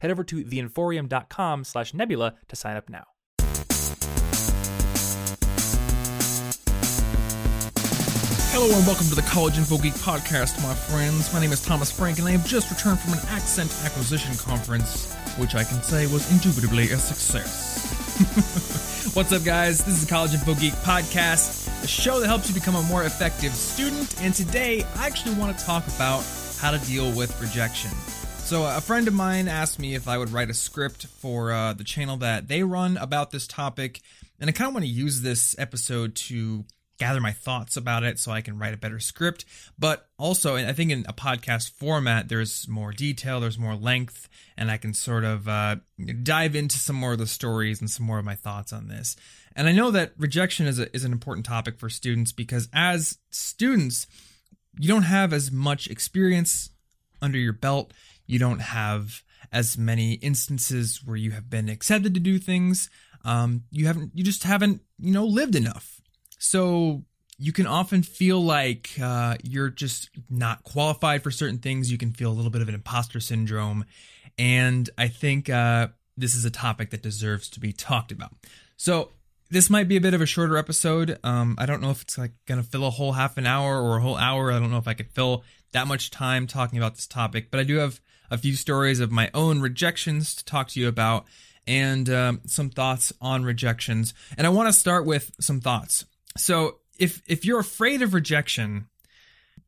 Head over to theinforium.com slash nebula to sign up now. Hello and welcome to the College Info Geek podcast, my friends. My name is Thomas Frank and I have just returned from an accent acquisition conference, which I can say was indubitably a success. What's up, guys? This is the College Info Geek podcast, a show that helps you become a more effective student. And today, I actually want to talk about how to deal with rejection. So, a friend of mine asked me if I would write a script for uh, the channel that they run about this topic, and I kind of want to use this episode to gather my thoughts about it so I can write a better script. But also, I think in a podcast format, there's more detail, there's more length, and I can sort of uh, dive into some more of the stories and some more of my thoughts on this. And I know that rejection is, a, is an important topic for students because as students, you don't have as much experience under your belt you don't have as many instances where you have been accepted to do things. Um, you haven't, you just haven't, you know, lived enough. So you can often feel like uh, you're just not qualified for certain things. You can feel a little bit of an imposter syndrome. And I think uh, this is a topic that deserves to be talked about. So this might be a bit of a shorter episode. Um, I don't know if it's like to fill a whole half an hour or a whole hour. I don't know if I could fill that much time talking about this topic, but I do have a few stories of my own rejections to talk to you about and um, some thoughts on rejections. And I want to start with some thoughts. So, if if you're afraid of rejection,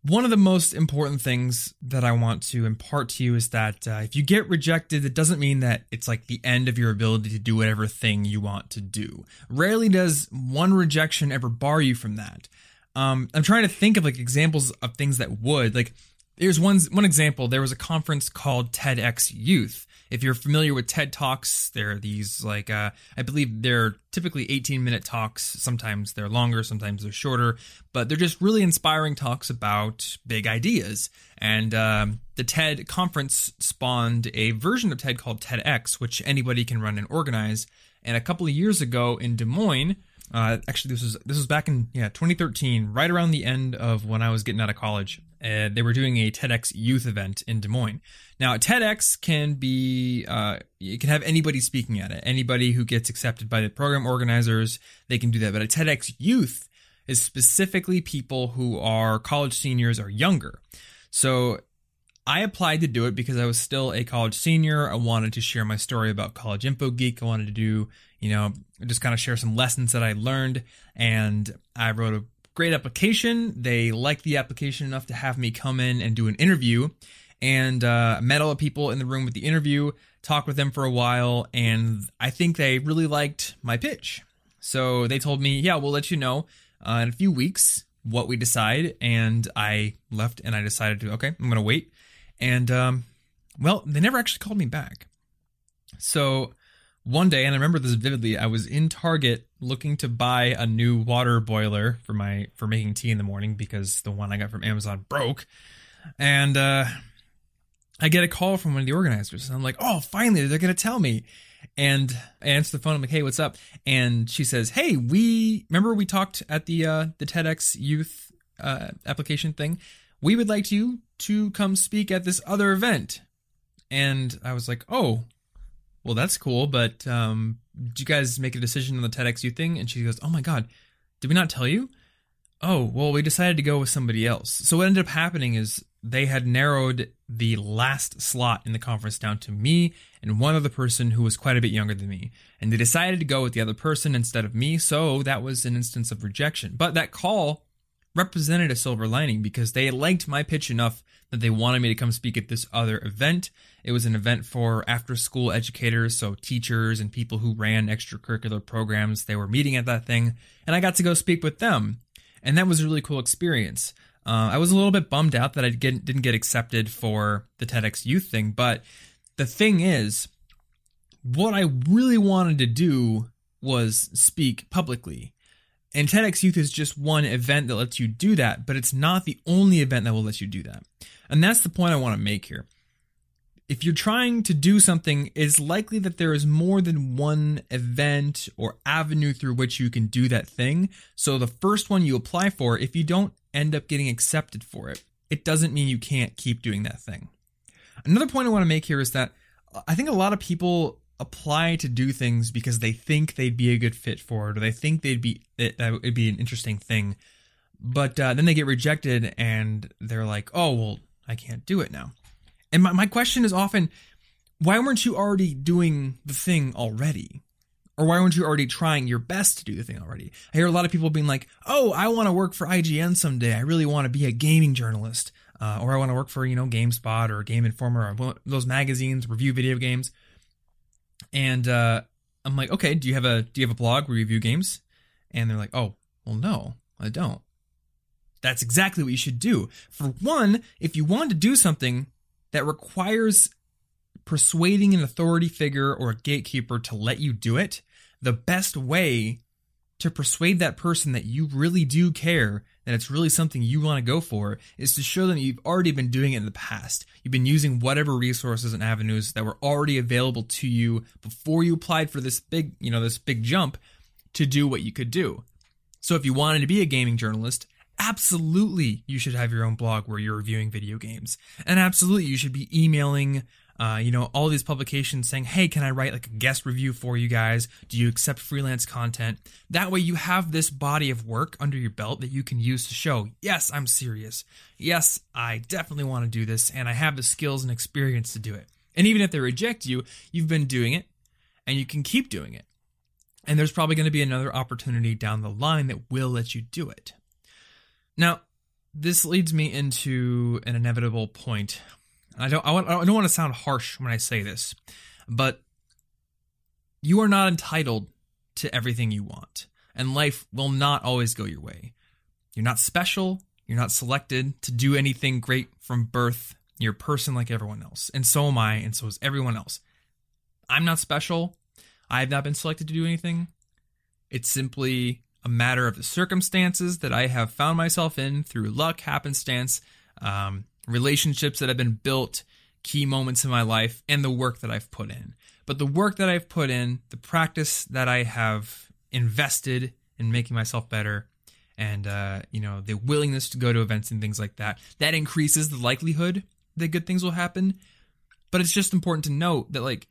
one of the most important things that I want to impart to you is that uh, if you get rejected, it doesn't mean that it's like the end of your ability to do whatever thing you want to do. Rarely does one rejection ever bar you from that. Um, I'm trying to think of like examples of things that would like Here's one one example. There was a conference called TEDx Youth. If you're familiar with TED Talks, there are these like uh, I believe they're typically 18 minute talks. Sometimes they're longer, sometimes they're shorter, but they're just really inspiring talks about big ideas. And um, the TED conference spawned a version of TED called TEDx, which anybody can run and organize. And a couple of years ago in Des Moines, uh, actually, this was this was back in yeah 2013, right around the end of when I was getting out of college. Uh, they were doing a TEDx youth event in Des Moines. Now, TEDx can be uh, you can have anybody speaking at it. Anybody who gets accepted by the program organizers, they can do that. But a TEDx youth is specifically people who are college seniors or younger. So I applied to do it because I was still a college senior. I wanted to share my story about College Info Geek. I wanted to do, you know, just kind of share some lessons that I learned. And I wrote a great application. They liked the application enough to have me come in and do an interview. And uh, met all the people in the room with the interview, talked with them for a while, and I think they really liked my pitch. So they told me, yeah, we'll let you know uh, in a few weeks what we decide. And I left and I decided to, okay, I'm going to wait. And, um, well, they never actually called me back. So one day, and I remember this vividly, I was in Target looking to buy a new water boiler for my for making tea in the morning because the one I got from Amazon broke. And uh I get a call from one of the organizers and I'm like, "Oh, finally they're to tell me." And I answer the phone. I'm like, "Hey, what's up?" And she says, "Hey, we remember we talked at the uh the TEDx youth uh application thing. We would like you to come speak at this other event." And I was like, "Oh, well, that's cool, but um, did you guys make a decision on the TEDx Youth thing? And she goes, oh my God, did we not tell you? Oh, well, we decided to go with somebody else. So what ended up happening is they had narrowed the last slot in the conference down to me and one other person who was quite a bit younger than me. And they decided to go with the other person instead of me. So that was an instance of rejection. But that call represented a silver lining because they liked my pitch enough that they wanted me to come speak at this other event. It was an event for after school educators, so teachers and people who ran extracurricular programs. They were meeting at that thing, and I got to go speak with them. And that was a really cool experience. Uh, I was a little bit bummed out that I didn't get accepted for the TEDx Youth thing, but the thing is, what I really wanted to do was speak publicly. And TEDx Youth is just one event that lets you do that, but it's not the only event that will let you do that. And that's the point I want to make here. If you're trying to do something, it's likely that there is more than one event or avenue through which you can do that thing. So the first one you apply for, if you don't end up getting accepted for it, it doesn't mean you can't keep doing that thing. Another point I want to make here is that uh, I think a lot of people apply to do things because they think they'd be a good fit for it or they think they'd be that would be an interesting thing. But uh, then they get rejected and they're like oh well i can't do it now. And my, my question is often why weren't you already doing the thing already? Or why weren't you already trying your best to do the thing already? I hear a lot of people being like oh i want to work for IGN someday. I really want to be a gaming journalist uh, or i want to work for you know gamespot or game informer or those magazines review video games and uh, I'm like, okay, do you have a do you have a blog where you review games? And they're like, oh, well, no, I don't. That's exactly what you should do. For one, if you want to do something that requires persuading an authority figure or a gatekeeper to let you do it, the best way to persuade that person that you really do care, that it's really something you want to go for, is to show them you've already been doing it in the past. You've been using whatever resources and avenues that were already available to you before you applied for this big, you know, this big jump to do what you could do. So if you wanted to be a gaming journalist, absolutely you should have your own blog where you're reviewing video games. And absolutely you should be emailing uh, you know, all these publications saying, hey, can I write like a guest review for you guys? Do you accept freelance content? That way you have this body of work under your belt that you can use to show, yes, I'm serious. Yes, I definitely want to do this and I have the skills and experience to do it. And even if they reject you, you've been doing it and you can keep doing it. And there's probably going to be another opportunity down the line that will let you do it. Now, this leads me into an inevitable point I don't I, want, I don't want to sound harsh when I say this, but you are not entitled to everything you want, and life will not always go your way. You're not special. You're not selected to do anything great from birth. You're a person like everyone else, and so am I, and so is everyone else. I'm not special. I have not been selected to do anything. It's simply a matter of the circumstances that I have found myself in through luck, happenstance, um, relationships that have been built, key moments in my life, and the work that I've put in. But the work that I've put in, the practice that I have invested in making myself better, and uh, you know the willingness to go to events and things like that, that increases the likelihood that good things will happen. But it's just important to note that like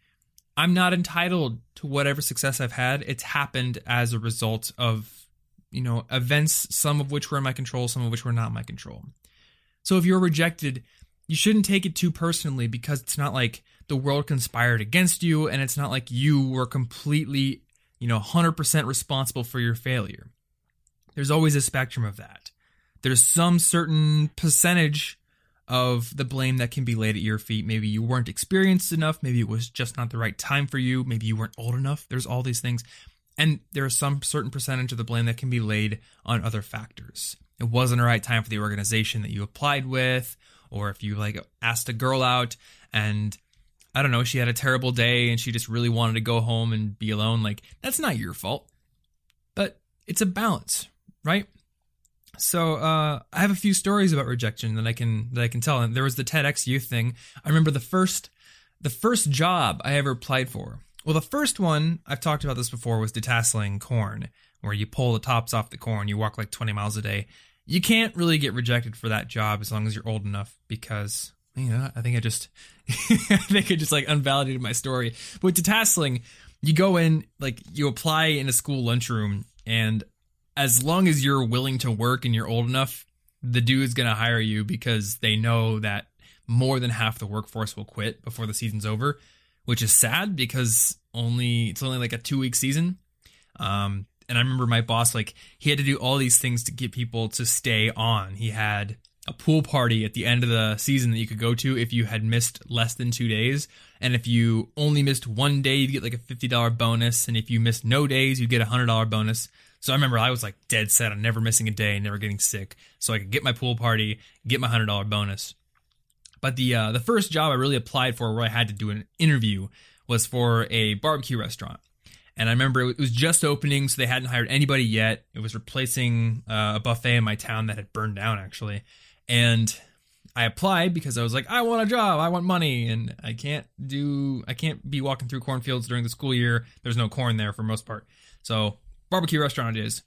I'm not entitled to whatever success I've had. It's happened as a result of you know events, some of which were in my control, some of which were not in my control. So if you're rejected, you shouldn't take it too personally because it's not like the world conspired against you and it's not like you were completely, you know, 100% responsible for your failure. There's always a spectrum of that. There's some certain percentage of the blame that can be laid at your feet. Maybe you weren't experienced enough. Maybe it was just not the right time for you. Maybe you weren't old enough. There's all these things. And there's some certain percentage of the blame that can be laid on other factors it wasn't the right time for the organization that you applied with, or if you like asked a girl out and I don't know, she had a terrible day and she just really wanted to go home and be alone, like that's not your fault. But it's a balance, right? So uh, I have a few stories about rejection that I can that I can tell. And there was the TEDx youth thing. I remember the first the first job I ever applied for. Well, the first one I've talked about this before was detasseling corn, where you pull the tops off the corn, you walk like 20 miles a day you can't really get rejected for that job as long as you're old enough because you know I think I just I think I just like unvalidated my story. But detasseling, you go in like you apply in a school lunchroom, and as long as you're willing to work and you're old enough, the dude's gonna hire you because they know that more than half the workforce will quit before the season's over, which is sad because only it's only like a two week season. Um, and I remember my boss like he had to do all these things to get people to stay on. He had a pool party at the end of the season that you could go to if you had missed less than two days. And if you only missed one day, you'd get like a $50 bonus. And if you missed no days, you'd get a $100 bonus. So I remember I was like dead set on never missing a day, never getting sick. So I could get my pool party, get my $100 bonus. But the uh, the first job I really applied for, where I had to do an interview, was for a barbecue restaurant. And I remember it was just opening, so they hadn't hired anybody yet. It was replacing uh, a buffet in my town that had burned down, actually. And I applied because I was like, I want a job, I want money, and I can't do, I can't be walking through cornfields during the school year. There's no corn there for most part. So barbecue restaurant it is.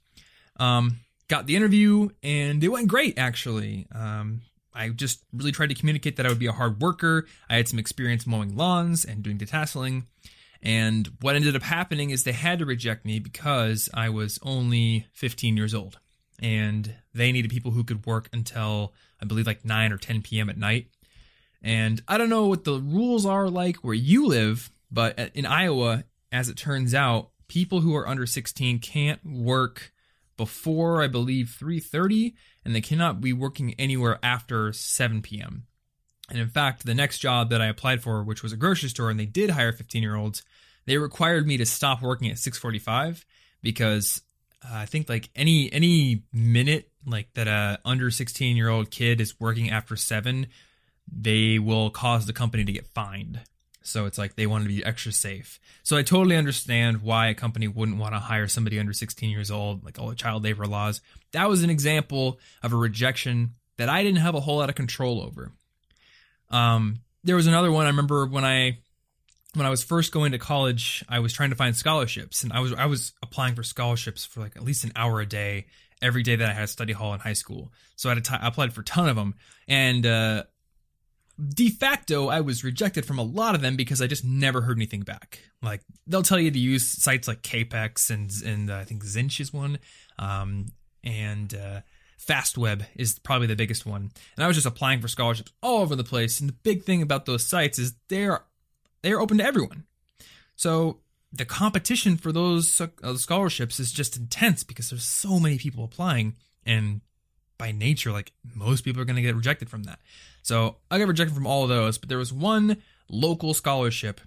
Um, got the interview, and it went great actually. Um, I just really tried to communicate that I would be a hard worker. I had some experience mowing lawns and doing detasseling. And what ended up happening is they had to reject me because I was only 15 years old. And they needed people who could work until, I believe, like 9 or 10 p.m. at night. And I don't know what the rules are like where you live, but in Iowa, as it turns out, people who are under 16 can't work before I believe 3:30 and they cannot be working anywhere after 7 p.m. And in fact, the next job that I applied for, which was a grocery store and they did hire 15-year-olds, they required me to stop working at 6:45 because uh, I think like any any minute like that a under 16 year old kid is working after 7 they will cause the company to get fined so it's like they want to be extra safe. So I totally understand why a company wouldn't want to hire somebody under 16 years old, like all the child labor laws. That was an example of a rejection that I didn't have a whole lot of control over. Um, there was another one I remember when I when I was first going to college, I was trying to find scholarships, and I was I was applying for scholarships for like at least an hour a day every day that I had a study hall in high school. So I, had t- I applied for a ton of them, and uh, de facto, I was rejected from a lot of them because I just never heard anything back. Like they'll tell you to use sites like Cappex and and uh, I think Zinch is one, um, and uh, FastWeb is probably the biggest one. And I was just applying for scholarships all over the place. And the big thing about those sites is they're they're open to everyone. So the competition for those uh, scholarships is just intense because there's so many people applying and by nature, like most people are going to get rejected from that. So I got rejected from all of those, but there was one local scholarship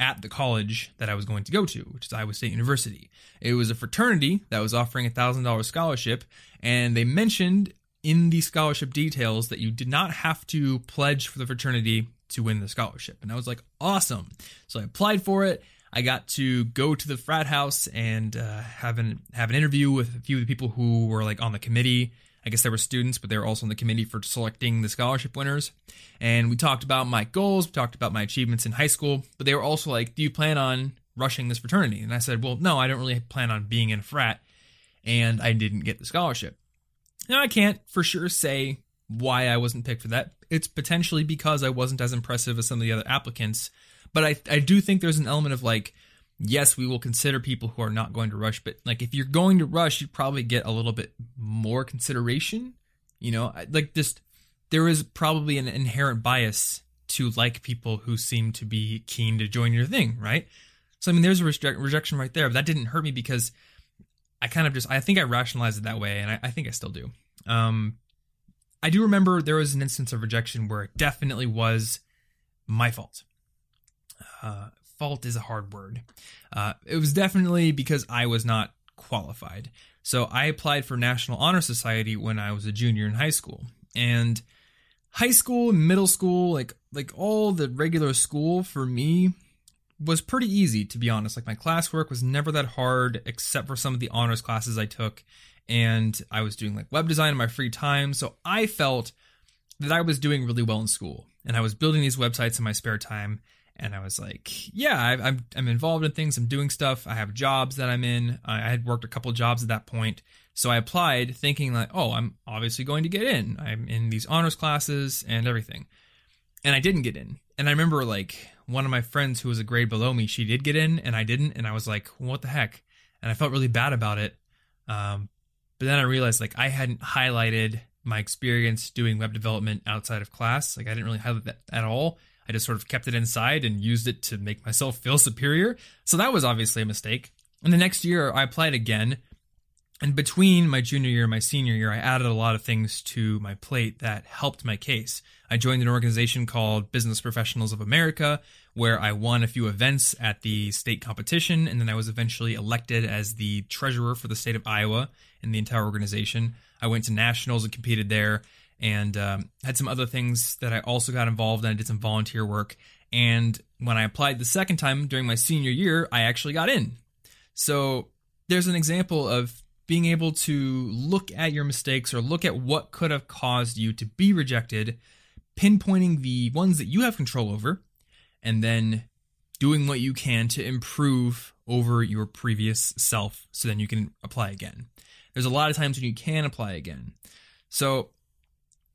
at the college that I was going to go to, which is Iowa State University. It was a fraternity that was offering a thousand dollar scholarship, and they mentioned in the scholarship details that you did not have to pledge for the fraternity to win the scholarship. And I was like, awesome. So I applied for it. I got to go to the frat house and uh, have an have an interview with a few of the people who were like on the committee I guess there were students, but they were also on the committee for selecting the scholarship winners. And we talked about my goals, we talked about my achievements in high school, but they were also like, Do you plan on rushing this fraternity? And I said, Well, no, I don't really plan on being in a frat. And I didn't get the scholarship. Now, I can't for sure say why I wasn't picked for that. It's potentially because I wasn't as impressive as some of the other applicants. But I, I do think there's an element of like, yes, we will consider people who are not going to rush, but like if you're going to rush, you probably get a little bit more consideration. You know, like just there is probably an inherent bias to like people who seem to be keen to join your thing, right? So I mean, there's a reject- rejection right there, but that didn't hurt me because I kind of just I think I rationalized it that way, and I, I think I still do. Um, I do remember there was an instance of rejection where it definitely was my fault. Uh, fault is a hard word. Uh, it was definitely because I was not qualified. So I applied for National Honor Society when I was a junior in high school. And high school, middle school, like like all the regular school for me was pretty easy to be honest. Like my classwork was never that hard except for some of the honors classes I took and I was doing like web design in my free time. So I felt that I was doing really well in school and I was building these websites in my spare time and I was like, yeah, I, I'm I'm involved in things. I'm doing stuff. I have jobs that I'm in. I had worked a couple jobs at that point, so I applied, thinking like, oh, I'm obviously going to get in. I'm in these honors classes and everything, and I didn't get in. And I remember like one of my friends who was a grade below me, she did get in, and I didn't, and I was like, what the heck? And I felt really bad about it. Um, but then I realized like I hadn't highlighted my experience doing web development outside of class. Like I didn't really highlight that at all. I just sort of kept it inside and used it to make myself feel superior. So that was obviously a mistake. And the next year, I applied again. And between my junior year and my senior year, I added a lot of things to my plate that helped my case. I joined an organization called Business Professionals of America, where I won a few events at the state competition, and then I was eventually elected as the treasurer for the state of Iowa in the entire organization. I went to nationals and competed there, and um, had some other things that I also got involved in. I did some volunteer work. And when I applied the second time during my senior year, I actually got in. So there's an example of being able to look at your mistakes or look at what could have caused you to be rejected, pinpointing the ones that you have control over, and then doing what you can to improve over your previous self so then you can apply again. There's a lot of times when you can apply again. So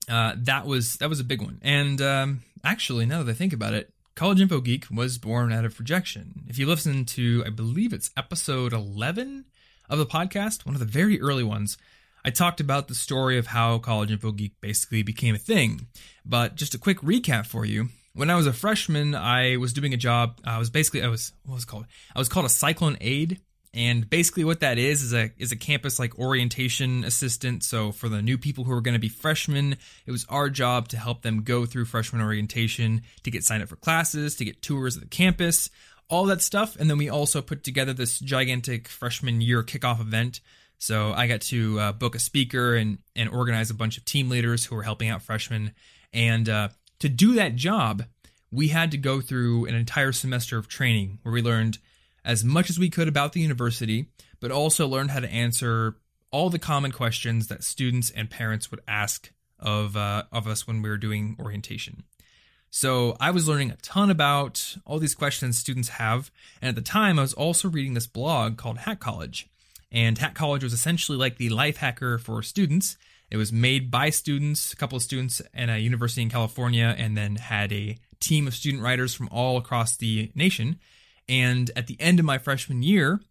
uh, that was that was a big one. And um, actually, now that I think about it, College Info Geek was born out of rejection. If you listen to, I believe it's episode 11 of the podcast, one of the very early ones, I talked about the story of how College Info Geek basically became a thing. But just a quick recap for you. When I was a freshman, I was doing a job. I was basically I was what was called? I was called a cyclone aide and basically, what that is is a is a campus like orientation assistant. So for the new people who are going to be freshmen, it was our job to help them go through freshman orientation, to get signed up for classes, to get tours of the campus, all that stuff. And then we also put together this gigantic freshman year kickoff event. So I got to uh, book a speaker and and organize a bunch of team leaders who were helping out freshmen. And uh, to do that job, we had to go through an entire semester of training where we learned as much as we could about the university, but also learned how to answer all the common questions that students and parents would ask of uh, of us when we were doing orientation. So I was learning a ton about all these questions students have, and at the time I was also reading this blog called Hack College. And Hack College was essentially like the life hacker for students. It was made by students, a couple of students at a university in California, and then had a team of student writers from all across the nation. And at the end of my freshman year,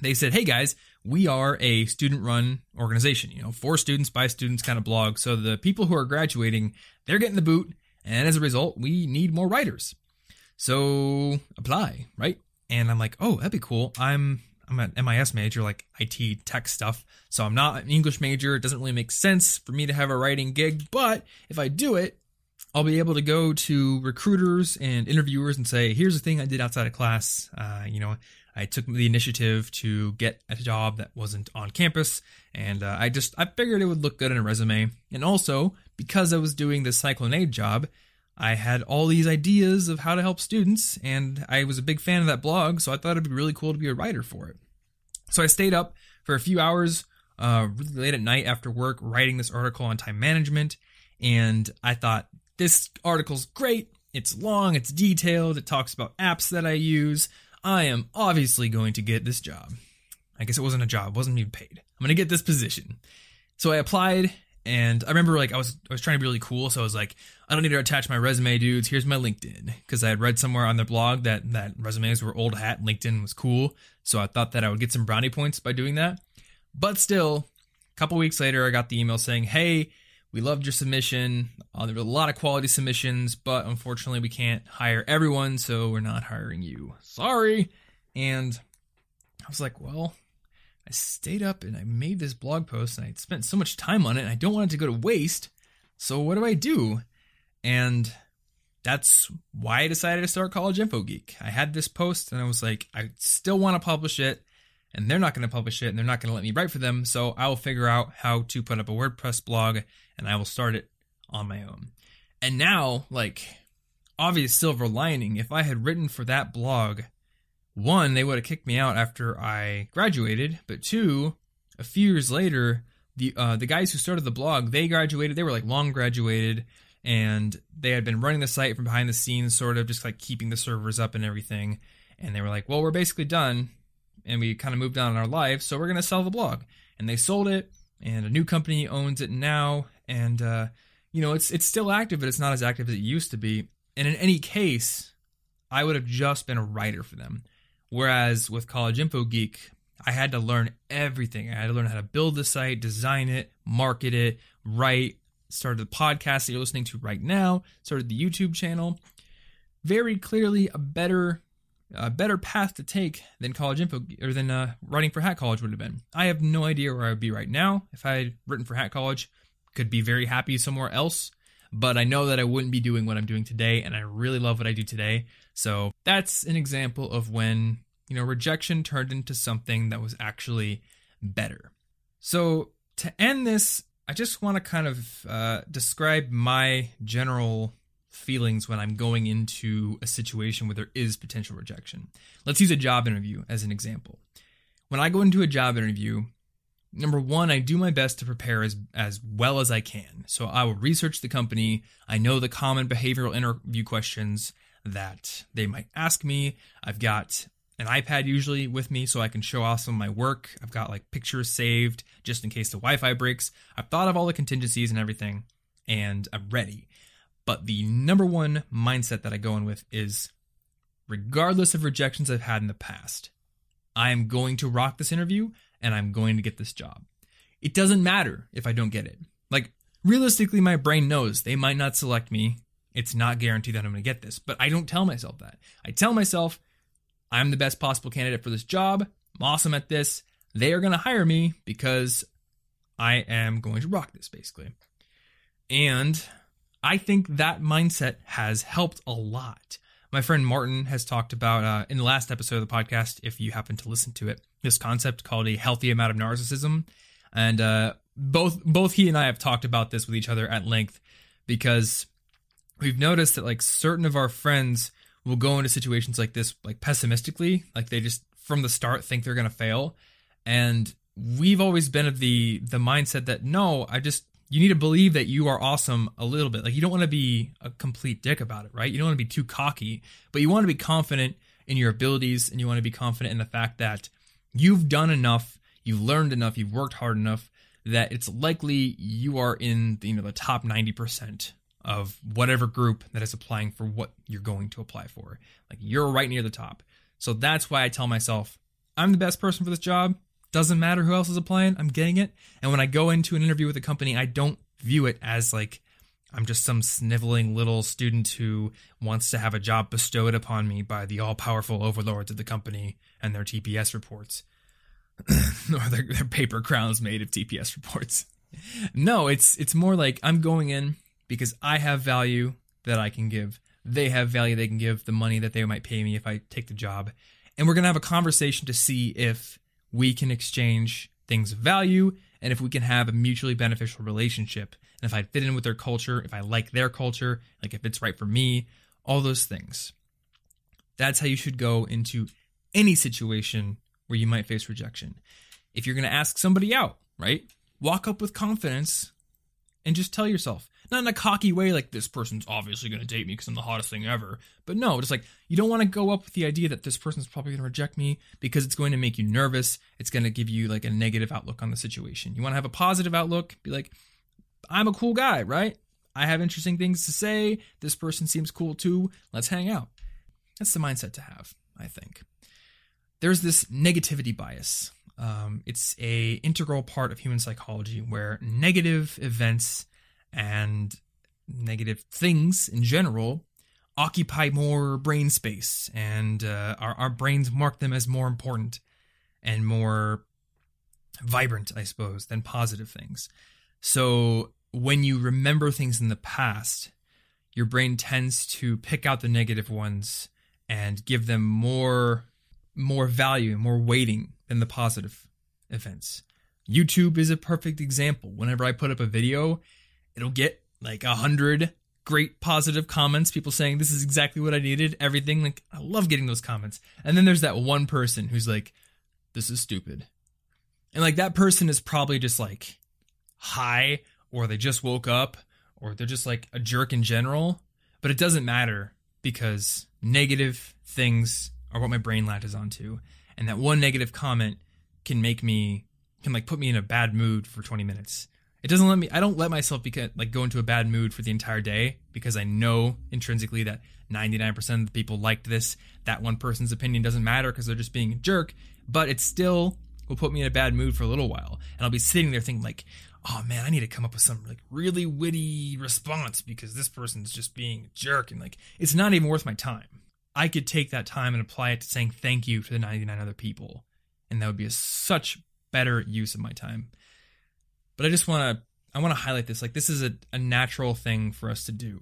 they said, "Hey guys, we are a student-run organization. You know, for students by students kind of blog. So the people who are graduating, they're getting the boot, and as a result, we need more writers. So apply, right?" And I'm like, "Oh, that'd be cool. I'm I'm an MIS major, like IT tech stuff. So I'm not an English major. It doesn't really make sense for me to have a writing gig. But if I do it, I'll be able to go to recruiters and interviewers and say, here's the thing I did outside of class. Uh, you know, I took the initiative to get a job that wasn't on campus, and uh, I just I figured it would look good in a resume. And also because I was doing this Cyclone Aide job, I had all these ideas of how to help students, and I was a big fan of that blog, so I thought it'd be really cool to be a writer for it. So I stayed up for a few hours, uh, really late at night after work, writing this article on time management, and I thought this article's great. It's long, it's detailed, it talks about apps that I use. I am obviously going to get this job. I guess it wasn't a job, wasn't even paid. I'm going to get this position. So I applied and I remember like I was I was trying to be really cool, so I was like, I don't need to attach my resume, dudes. Here's my LinkedIn because I had read somewhere on their blog that that resumes were old hat, LinkedIn was cool. So I thought that I would get some brownie points by doing that. But still, a couple weeks later, I got the email saying, "Hey, we loved your submission. Uh, there were a lot of quality submissions, but unfortunately, we can't hire everyone, so we're not hiring you. Sorry. And I was like, well, I stayed up and I made this blog post and I spent so much time on it and I don't want it to go to waste. So what do I do? And that's why I decided to start College Info Geek. I had this post and I was like, I still want to publish it and they're not going to publish it and they're not going to let me write for them. So I will figure out how to put up a WordPress blog and I will start it on my own. And now, like, obvious silver lining, if I had written for that blog, one, they would have kicked me out after I graduated, but two, a few years later, the uh, the guys who started the blog, they graduated, they were like long graduated, and they had been running the site from behind the scenes, sort of just like keeping the servers up and everything. And they were like, well, we're basically done and we kind of moved on in our lives, so we're going to sell the blog. And they sold it, and a new company owns it now, and uh, you know it's it's still active, but it's not as active as it used to be. And in any case, I would have just been a writer for them. Whereas with College Info Geek, I had to learn everything. I had to learn how to build the site, design it, market it, write, started the podcast that you're listening to right now, started the YouTube channel. Very clearly a better a better path to take than college info or than uh, writing for Hack College would have been. I have no idea where I would be right now if I had written for Hack College. Could be very happy somewhere else, but I know that I wouldn't be doing what I'm doing today, and I really love what I do today. So that's an example of when you know rejection turned into something that was actually better. So to end this I just want to kind of uh, describe my general feelings when I'm going into a situation where there is potential rejection. Let's use a job interview as an example. When I go into a job interview, number one, I do my best to prepare as, as well as I can. So I will research the company. I know the common behavioral interview questions that they might ask me. I've got an iPad usually with me so I can show off some of my work. I've got like pictures saved just in case the Wi Fi breaks. I've thought of all the contingencies and everything, and I'm ready. But the number one mindset that I go in with is regardless of rejections I've had in the past, I am going to rock this interview and I'm going to get this job. It doesn't matter if I don't get it. Like, realistically, my brain knows they might not select me. It's not guaranteed that I'm going to get this, but I don't tell myself that. I tell myself, I'm the best possible candidate for this job. I'm awesome at this. They are going to hire me because I am going to rock this, basically. And I think that mindset has helped a lot. My friend Martin has talked about uh, in the last episode of the podcast, if you happen to listen to it, this concept called a healthy amount of narcissism. And uh, both both he and I have talked about this with each other at length because we've noticed that like certain of our friends will go into situations like this like pessimistically, like they just from the start think they're to fail. And we've always been of the the mindset that no, I just you need to believe that you are awesome a little bit. Like you don't want to be a complete dick about it, right? You don't want to be too cocky, but you want to be confident in your abilities and you want to be confident in the fact that you've done enough, you've learned enough, you've worked hard enough that it's likely you are in you know the top 90% of whatever group that is applying for what you're going to apply for. Like you're right near the top. So that's why I tell myself, I'm the best person for this job. Doesn't matter who else is applying, I'm getting it. And when I go into an interview with a company, I don't view it as like I'm just some sniveling little student who wants to have a job bestowed upon me by the all powerful overlords of the company and their TPS reports. or their, their paper crowns made of TPS reports. No, it's it's more like I'm going in because I have value that I can give. They have value they can give, the money that they might pay me if I take the job. And we're going to have a conversation to see if we can exchange things of value and if we can have a mutually beneficial relationship. And if I fit in with their culture, if I like their culture, like if it's right for me, all those things. That's how you should go into any situation where you might face rejection. If you're going to ask somebody out, right? Walk up with confidence and just tell yourself, not in a cocky way like this person's obviously going to date me because I'm the hottest thing ever. But no, just like you don't want to go up with the idea that this person's probably going to reject me because it's going to make you nervous. It's going to give you like a negative outlook on the situation. You want to have a positive outlook, be like, I'm a cool guy, right? I have interesting things to say. This person seems cool too. Let's hang out. That's the mindset to have, I think. There's this negativity bias. Um, it's a integral part of human psychology where negative events and negative things in general occupy more brain space and uh, our, our brains mark them as more important and more vibrant i suppose than positive things. So when you remember things in the past your brain tends to pick out the negative ones and give them more more value more weighting than the positive events. Youtube is a perfect example. Whenever i put up a video it'll get like a hundred great positive comments, people saying this is exactly what I needed, everything. Like I love getting those comments. And then there's that one person who's like, this is stupid. And like that person is probably just like high or they just woke up or they're just like a jerk in general. But it doesn't matter because negative things are what my brain latches onto. And that one negative comment can make me can like put me in a bad mood for 20 minutes. It doesn't let me. I don't let myself become like go into a bad mood for the entire day because I know intrinsically that 99% of the people liked this. That one person's opinion doesn't matter because they're just being a jerk. But it still will put me in a bad mood for a little while, and I'll be sitting there thinking like, "Oh man, I need to come up with some like really witty response because this person's just being a jerk," and like it's not even worth my time. I could take that time and apply it to saying thank you to the 99 other people, and that would be a such better use of my time but I just want to I want to highlight this. Like this is a, a natural thing for us to do.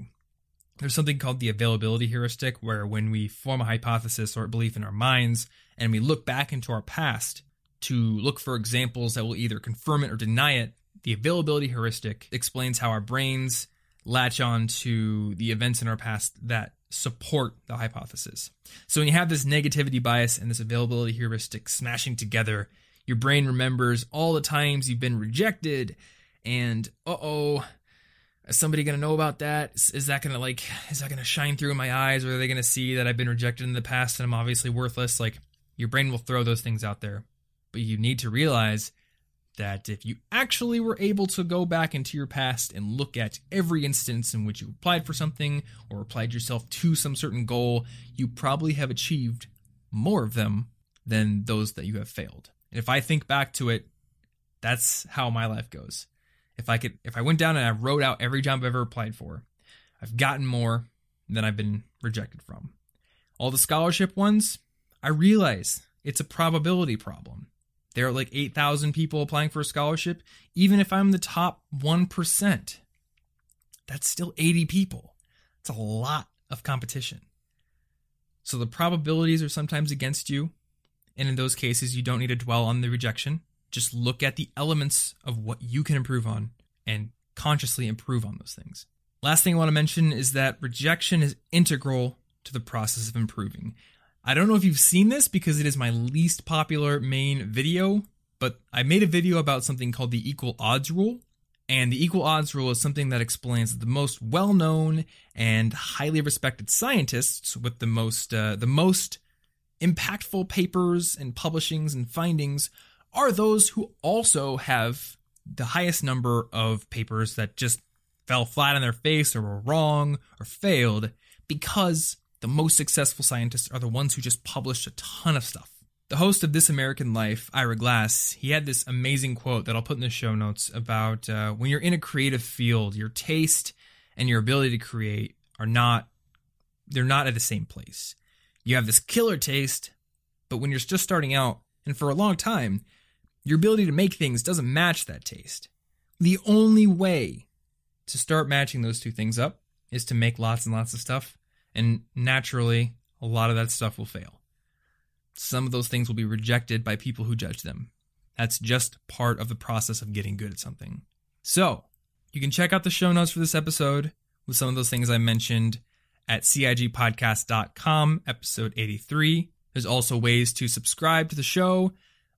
There's something called the availability heuristic, where when we form a hypothesis or a belief in our minds and we look back into our past to look for examples that will either confirm it or deny it, The availability heuristic explains how our brains latch on to the events in our past that support the hypothesis. So when you have this negativity bias and this availability heuristic smashing together, your brain remembers all the times you've been rejected and uh-oh, is somebody to know about that? Is, is that to like is that to shine through in my eyes or are they to see that I've been rejected in the past and I'm obviously worthless? Like your brain will throw those things out there. But you need to realize that if you actually were able to go back into your past and look at every instance in which you applied for something or applied yourself to some certain goal, you probably have achieved more of them than those that you have failed. If I think back to it, that's how my life goes. If I could if I went down and I wrote out every job I've ever applied for, I've gotten more than I've been rejected from. All the scholarship ones, I realize it's a probability problem. There are like 8,000 people applying for a scholarship. Even if I'm the top 1%, that's still 80 people. It's a lot of competition. So the probabilities are sometimes against you. And in those cases, you don't need to dwell on the rejection. Just look at the elements of what you can improve on and consciously improve on those things. Last thing I want to mention is that rejection is integral to the process of improving. I don't know if you've seen this because it is my least popular main video, but I made a video about something called the equal odds rule. And the equal odds rule is something that explains that the most well-known and highly respected scientists with the most uh, the most impactful papers and publishings and findings are those who also have the highest number of papers that just fell flat on their face or were wrong or failed because the most successful scientists are the ones who just published a ton of stuff. The host of This American Life, Ira Glass, he had this amazing quote that I'll put in the show notes about uh, when you're in a creative field, your taste and your ability to create are not they're not at the same place. You have this killer taste, but when you're just starting out and for a long time, your ability to make things doesn't match that taste. The only way to start matching those two things up is to make lots and lots of stuff and naturally, a lot of that stuff will fail. Some of those things will be rejected by people who judge them. That's just part of the process of getting good at something. So, you can check out the show notes for this episode with some of those things I mentioned at cigpodcast.com, episode 83. There's also ways to subscribe to the show.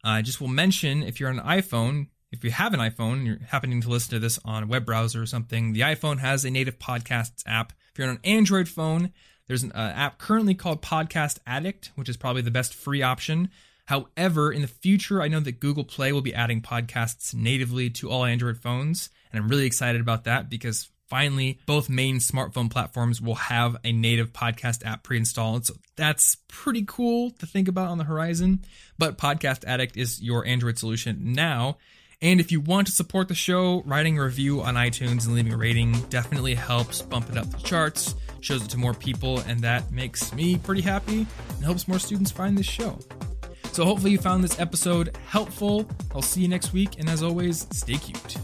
I just will mention if you're on an iPhone, if you have an iPhone, you're happening to listen to this on a web browser or something, the iPhone has a native podcasts app. If you're on an Android phone, there's an uh, app currently called Podcast Addict, which is probably the best free option. However, in the future, I know that Google Play will be adding podcasts natively to all Android phones, and I'm really excited about that because finally both main smartphone platforms will have a native podcast app pre-installed. So that's pretty cool to think about on the horizon. But Podcast Addict is your Android solution now. And if you want to support the show, writing a review on iTunes and leaving a rating definitely helps bump it up the charts, shows it to more people, and that makes me pretty happy and helps more students find this show. So hopefully you found this episode helpful. I'll see you next week, and as always, stay cute.